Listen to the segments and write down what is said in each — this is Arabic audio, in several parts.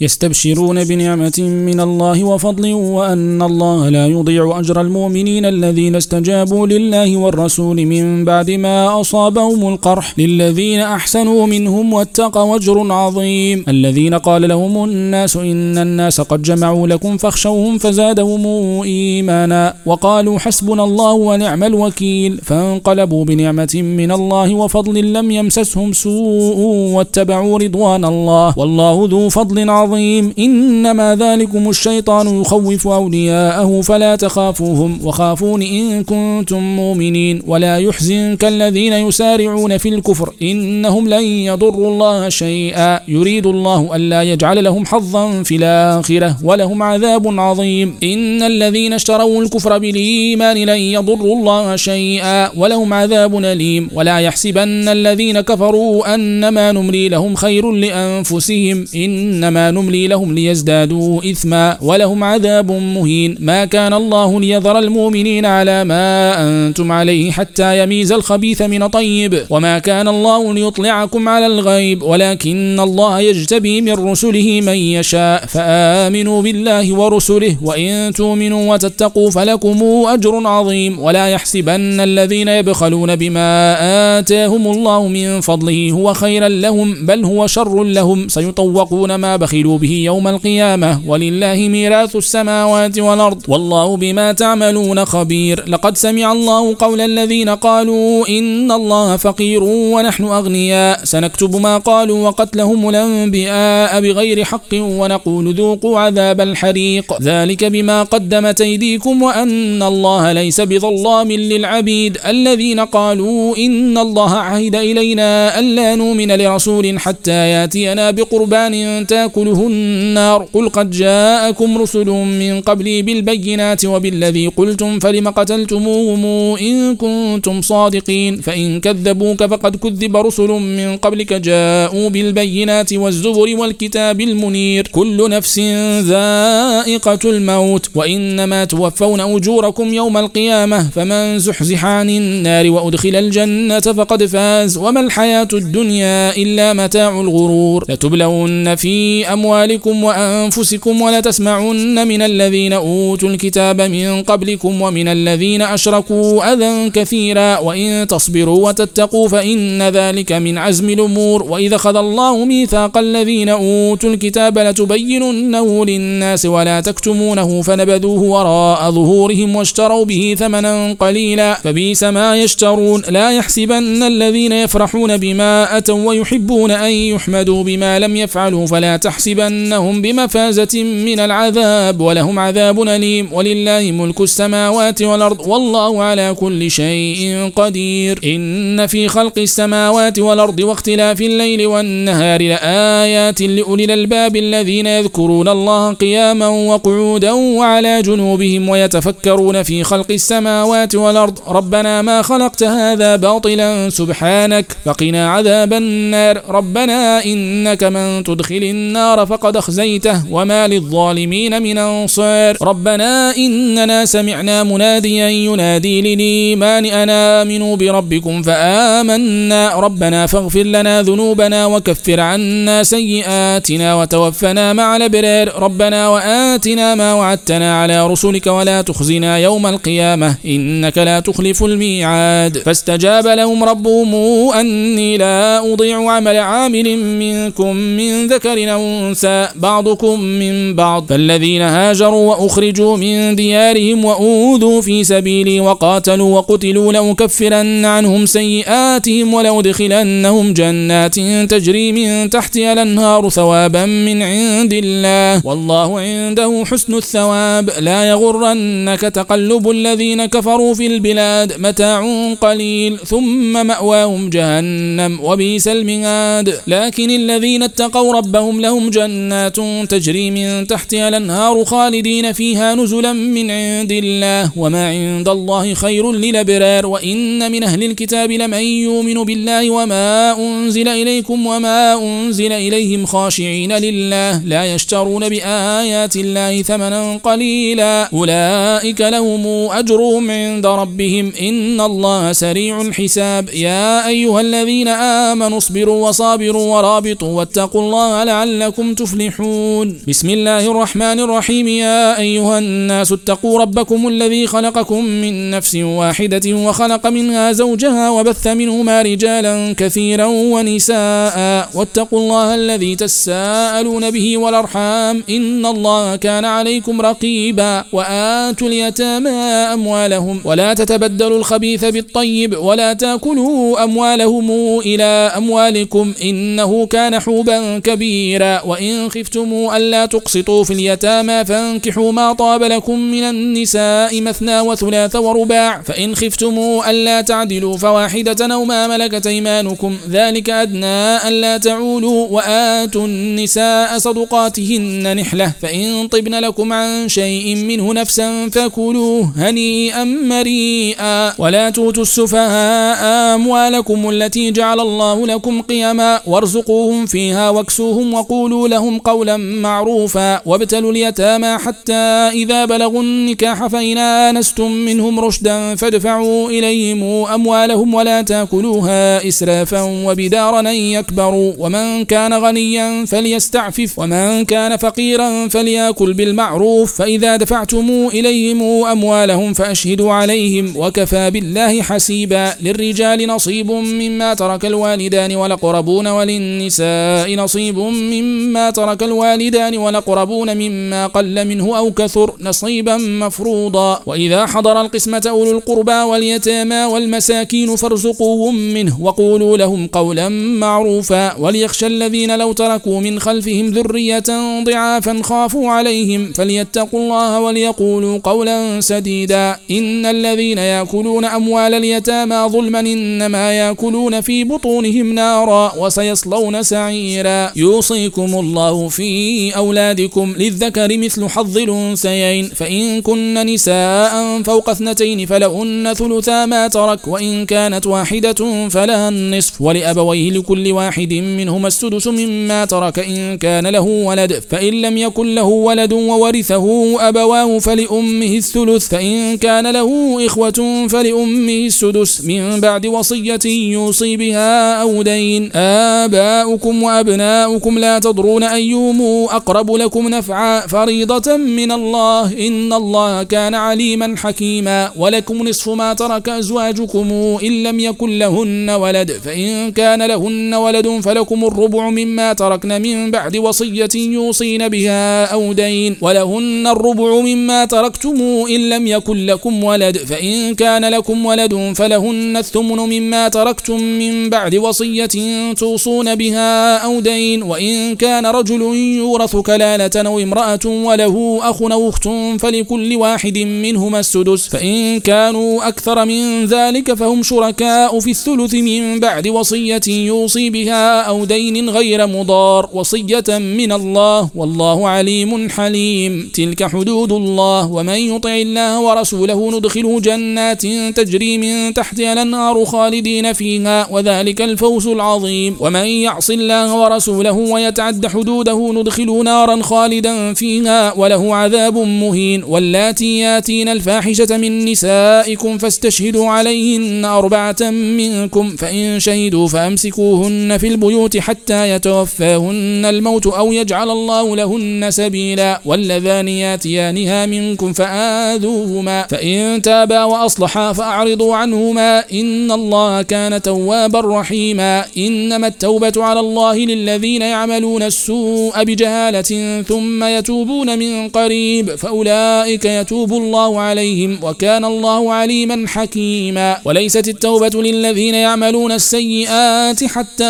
يستبشرون بنعمة من الله وفضل وأن الله لا يضيع أجر المؤمنين الذين استجابوا لله والرسول من بعد ما أصابهم القرح للذين أحسنوا منهم واتقوا وجر عظيم. الذين قال لهم الناس إن الناس قد جمعوا لكم فاخشوهم فزادهم إيمانا وقالوا حسبنا الله ونعم الوكيل. فانقلبوا بنعمة من الله وفضل لم يمسسهم سوء واتبعوا رضوان الله. والله ذو فضل عظيم. عظيم إنما ذلكم الشيطان يخوف أولياءه فلا تخافوهم وخافون إن كنتم مؤمنين ولا يحزنك الذين يسارعون في الكفر إنهم لن يضروا الله شيئا. يريد الله ألا يجعل لهم حظا في الآخرة ولهم عذاب عظيم. إن الذين اشتروا الكفر بالإيمان لن يضروا الله شيئا ولهم عذاب أليم. ولا يحسبن الذين كفروا أنما نملي لهم خير لأنفسهم إنما نملي لهم ليزدادوا إثما ولهم عذاب مهين. ما كان الله ليذر المؤمنين على ما أنتم عليه حتى يميز الخبيث من الطيب. وما كان الله ليطلعكم على الغيب. ولكن الله يجتبي من رسله من يشاء. فآمنوا بالله ورسله وإن تؤمنوا وتتقوا فلكم أجر عظيم. ولا يحسبن الذين يبخلون بما آتاهم الله من فضله هو خيرا لهم بل هو شر لهم. سيطوقون ما بخلوا يعملوا به يوم القيامة ولله ميراث السماوات والأرض والله بما تعملون خبير. لقد سمع الله قول الذين قالوا إن الله فقير ونحن أغنياء. سنكتب ما قالوا وقتلهم الأنبياء بغير حق ونقول ذوقوا عذاب الحريق. ذلك بما قدمت أيديكم وأن الله ليس بظلام للعبيد. الذين قالوا إن الله عهد إلينا ألا نؤمن لرسول حتى يأتينا بقربان تأكله تأكله النار. قل قد جاءكم رسل من قبلي بالبينات وبالذي قلتم فلم قتلتموهم إن كنتم صادقين؟ فإن كذبوك فقد كذب رسل من قبلك جاءوا بالبينات والزبر والكتاب المنير. كل نفس ذائقة الموت. وإنما توفون أجوركم يوم القيامة. فمن زحزح عن النار وأدخل الجنة فقد فاز. وما الحياة الدنيا إلا متاع الغرور. لتبلون في أموالكم أموالكم وأنفسكم ولتسمعن من الذين أوتوا الكتاب من قبلكم ومن الذين أشركوا أذى كثيرا وإن تصبروا وتتقوا فإن ذلك من عزم الأمور وإذا خذ الله ميثاق الذين أوتوا الكتاب لتبيننه للناس ولا تكتمونه فنبذوه وراء ظهورهم واشتروا به ثمنا قليلا فبيس ما يشترون لا يحسبن الذين يفرحون بما أتوا ويحبون أن يحمدوا بما لم يفعلوا فلا تحسب لنصيبنهم بمفازة من العذاب ولهم عذاب أليم ولله ملك السماوات والأرض والله على كل شيء قدير. إن في خلق السماوات والأرض واختلاف الليل والنهار لآيات لأولي الألباب الذين يذكرون الله قياما وقعودا وعلى جنوبهم ويتفكرون في خلق السماوات والأرض. ربنا ما خلقت هذا باطلا سبحانك فقنا عذاب النار. ربنا إنك من تدخل النار فقد أخزيته وما للظالمين من أنصار. ربنا إننا سمعنا مناديا ينادي للإيمان أنا آمنوا بربكم فآمنا. ربنا فاغفر لنا ذنوبنا وكفر عنا سيئاتنا وتوفنا مع الأبرار. ربنا وآتنا ما وعدتنا على رسلك ولا تخزنا يوم القيامة إنك لا تخلف الميعاد. فاستجاب لهم ربهم أني لا أضيع عمل عامل منكم من ذكر أو أنثى بعضكم من بعض فالذين هاجروا وأخرجوا من ديارهم وأوذوا في سبيلي وقاتلوا وقتلوا لأكفرن عنهم سيئاتهم ولأدخلنهم جنات تجري من تحتها الأنهار ثوابا من عند الله. والله عنده حسن الثواب. لا يغرنك تقلب الذين كفروا في البلاد. متاع قليل. ثم مأواهم جهنم. وبئس المهاد. لكن الذين اتقوا ربهم لهم جنات تجري من تحتها الأنهار خالدين فيها نزلا من عند الله وما عند الله خير للأبرار وإن من أهل الكتاب لمن يؤمن بالله وما أنزل إليكم وما أنزل إليهم خاشعين لله لا يشترون بآيات الله ثمنا قليلا أولئك لهم أجرهم عند ربهم إن الله سريع الحساب يا أيها الذين آمنوا اصبروا وصابروا ورابطوا واتقوا الله لعلكم لعلكم تفلحون. بسم الله الرحمن الرحيم. يا أيها الناس اتقوا ربكم الذي خلقكم من نفس واحدة وخلق منها زوجها وبث منهما رجالا كثيرا ونساء. واتقوا الله الذي تساءلون به والأرحام. إن الله كان عليكم رقيبا. وآتوا اليتامى أموالهم. ولا تتبدلوا الخبيث بالطيب. ولا تأكلوا أموالهم إلى أموالكم. إنه كان حوبا كبيرا. وإن خفتم ألا تقسطوا في اليتامى فانكحوا ما طاب لكم من النساء مثنى وثلاث ورباع فإن خفتم ألا تعدلوا فواحدة أو ما ملكت أيمانكم ذلك أدنى ألا تعولوا وآتوا النساء صدقاتهن نحلة فإن طبن لكم عن شيء منه نفسا فكلوه هنيئا مريئا ولا توتوا السفهاء أموالكم التي جعل الله لكم قيما وارزقوهم فيها واكسوهم وقولوا لهم قولا معروفا وابتلوا اليتامى حتى إذا بلغوا النكاح فإن آنستم منهم رشدا فادفعوا إليهم أموالهم ولا تأكلوها إسرافا وبدارا يكبروا. ومن كان غنيا فليستعفف ومن كان فقيرا فليأكل بالمعروف. فإذا دفعتم إليهم أموالهم فأشهدوا عليهم وكفى بالله حسيبا. للرجال نصيب مما ترك الوالدان والأقربون وللنساء نصيب مما ترك الوالدان والأقربون مما قل منه أو كثر نصيبا مفروضا. وإذا حضر القسمة أولو القربى واليتامى والمساكين فارزقوهم منه وقولوا لهم قولا معروفا. وليخشى الذين لو تركوا من خلفهم ذرية ضعافا خافوا عليهم فليتقوا الله وليقولوا قولا سديدا. إن الذين يأكلون أموال اليتامى ظلما إنما يأكلون في بطونهم نارا وسيصلون سعيرا. يوصيكم الله في أولادكم للذكر مثل حظ الأنثيين. فإن كن نساء فوق اثنتين فلهن ثلثا ما ترك وإن كانت واحدة فلها النصف ولأبويه لكل واحد منهما السدس مما ترك إن كان له ولد فإن لم يكن له ولد وورثه أبواه فلأمه الثلث فإن كان له إخوة فلأمه السدس. من بعد وصية يوصي بها أو دين. آباؤكم وأبناؤكم لا تضرون أيهم أقرب لكم نفعا فريضة من الله. إن الله كان عليما حكيما. ولكم نصف ما ترك أزواجكم إن لم يكن لهن ولد. فإن كان لهن ولد فلكم الربع مما تركن من بعد وصية يوصين بها أو دين. ولهن الربع مما تركتم إن لم يكن لكم ولد. فإن كان لكم ولد فلهن الثمن مما تركتم من بعد وصية توصون بها أو دين. وإن كان رجل يورث كلالة أو امرأة وله أخ أو أخت فلكل واحد منهما السدس فإن كانوا أكثر من ذلك فهم شركاء في الثلث من بعد وصية يوصي بها أو دين غير مضار وصية من الله والله عليم حليم. تلك حدود الله ومن يطع الله ورسوله ندخله جنات تجري من تحتها الأنهار خالدين فيها وذلك الفوز العظيم. ومن يعص الله ورسوله ويتعد حدوده ندخله نارا خالدا فيها وله عذاب مهين واللاتي ياتين الفاحشة من نسائكم فاستشهدوا عليهن أربعة منكم فإن شهدوا فأمسكوهن في البيوت حتى يتوفاهن الموت أو يجعل الله لهن سبيلا واللذان ياتيانها منكم فآذوهما فإن تابا وأصلحا فأعرضوا عنهما إن الله كان توابا رحيما إنما التوبة على الله للذين يعملون السوء بجهالة ثم يتوبون من قريب فأولئك يتوب الله عليهم وكان الله عليما حكيما. وليست التوبة للذين يعملون السيئات حتى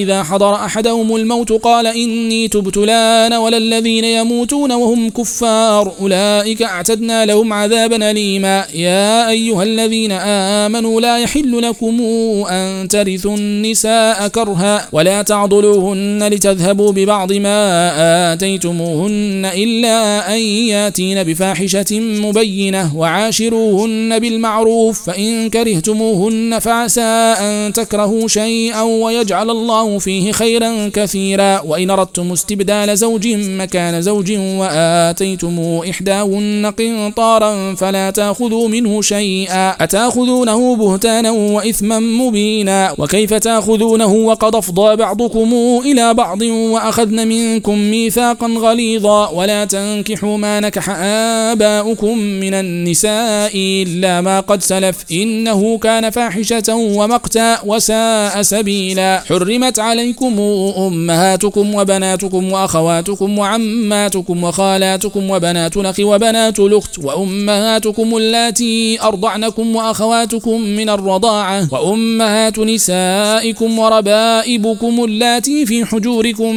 إذا حضر أحدهم الموت قال إني تبت لأن ولا الذين يموتون وهم كفار. أولئك أعتدنا لهم عذابا أليما. يا أيها الذين آمنوا لا يحل لكم أن ترثوا النساء كرها ولا تعضلوهن لتذهبوا ببعض ما آتيتموهن إلا أن يأتين بفاحشة مبينة وعاشروهن بالمعروف فإن كرهتموهن فعسى أن تكرهوا شيئا ويجعل الله فيه خيرا كثيرا. وإن أردتم استبدال زوج مكان زوج وآتيتم إحداهن قنطارا فلا تأخذوا منه شيئا. أتأخذونه بهتانا وإثما مبينا؟ وكيف تأخذونه وقد أفضى بعضكم إلى بعض أخذن منكم ميثاقا غليظا ولا تنكحوا ما نكح آباؤكم من النساء إلا ما قد سلف. إنه كان فاحشة ومقتا وساء سبيلا. حرمت عليكم أمهاتكم وبناتكم وأخواتكم وعماتكم وخالاتكم وبنات الأخ وبنات الأخت وأمهاتكم اللاتي أرضعنكم وأخواتكم من الرضاعة وأمهات نسائكم وربائبكم اللاتي في حجوركم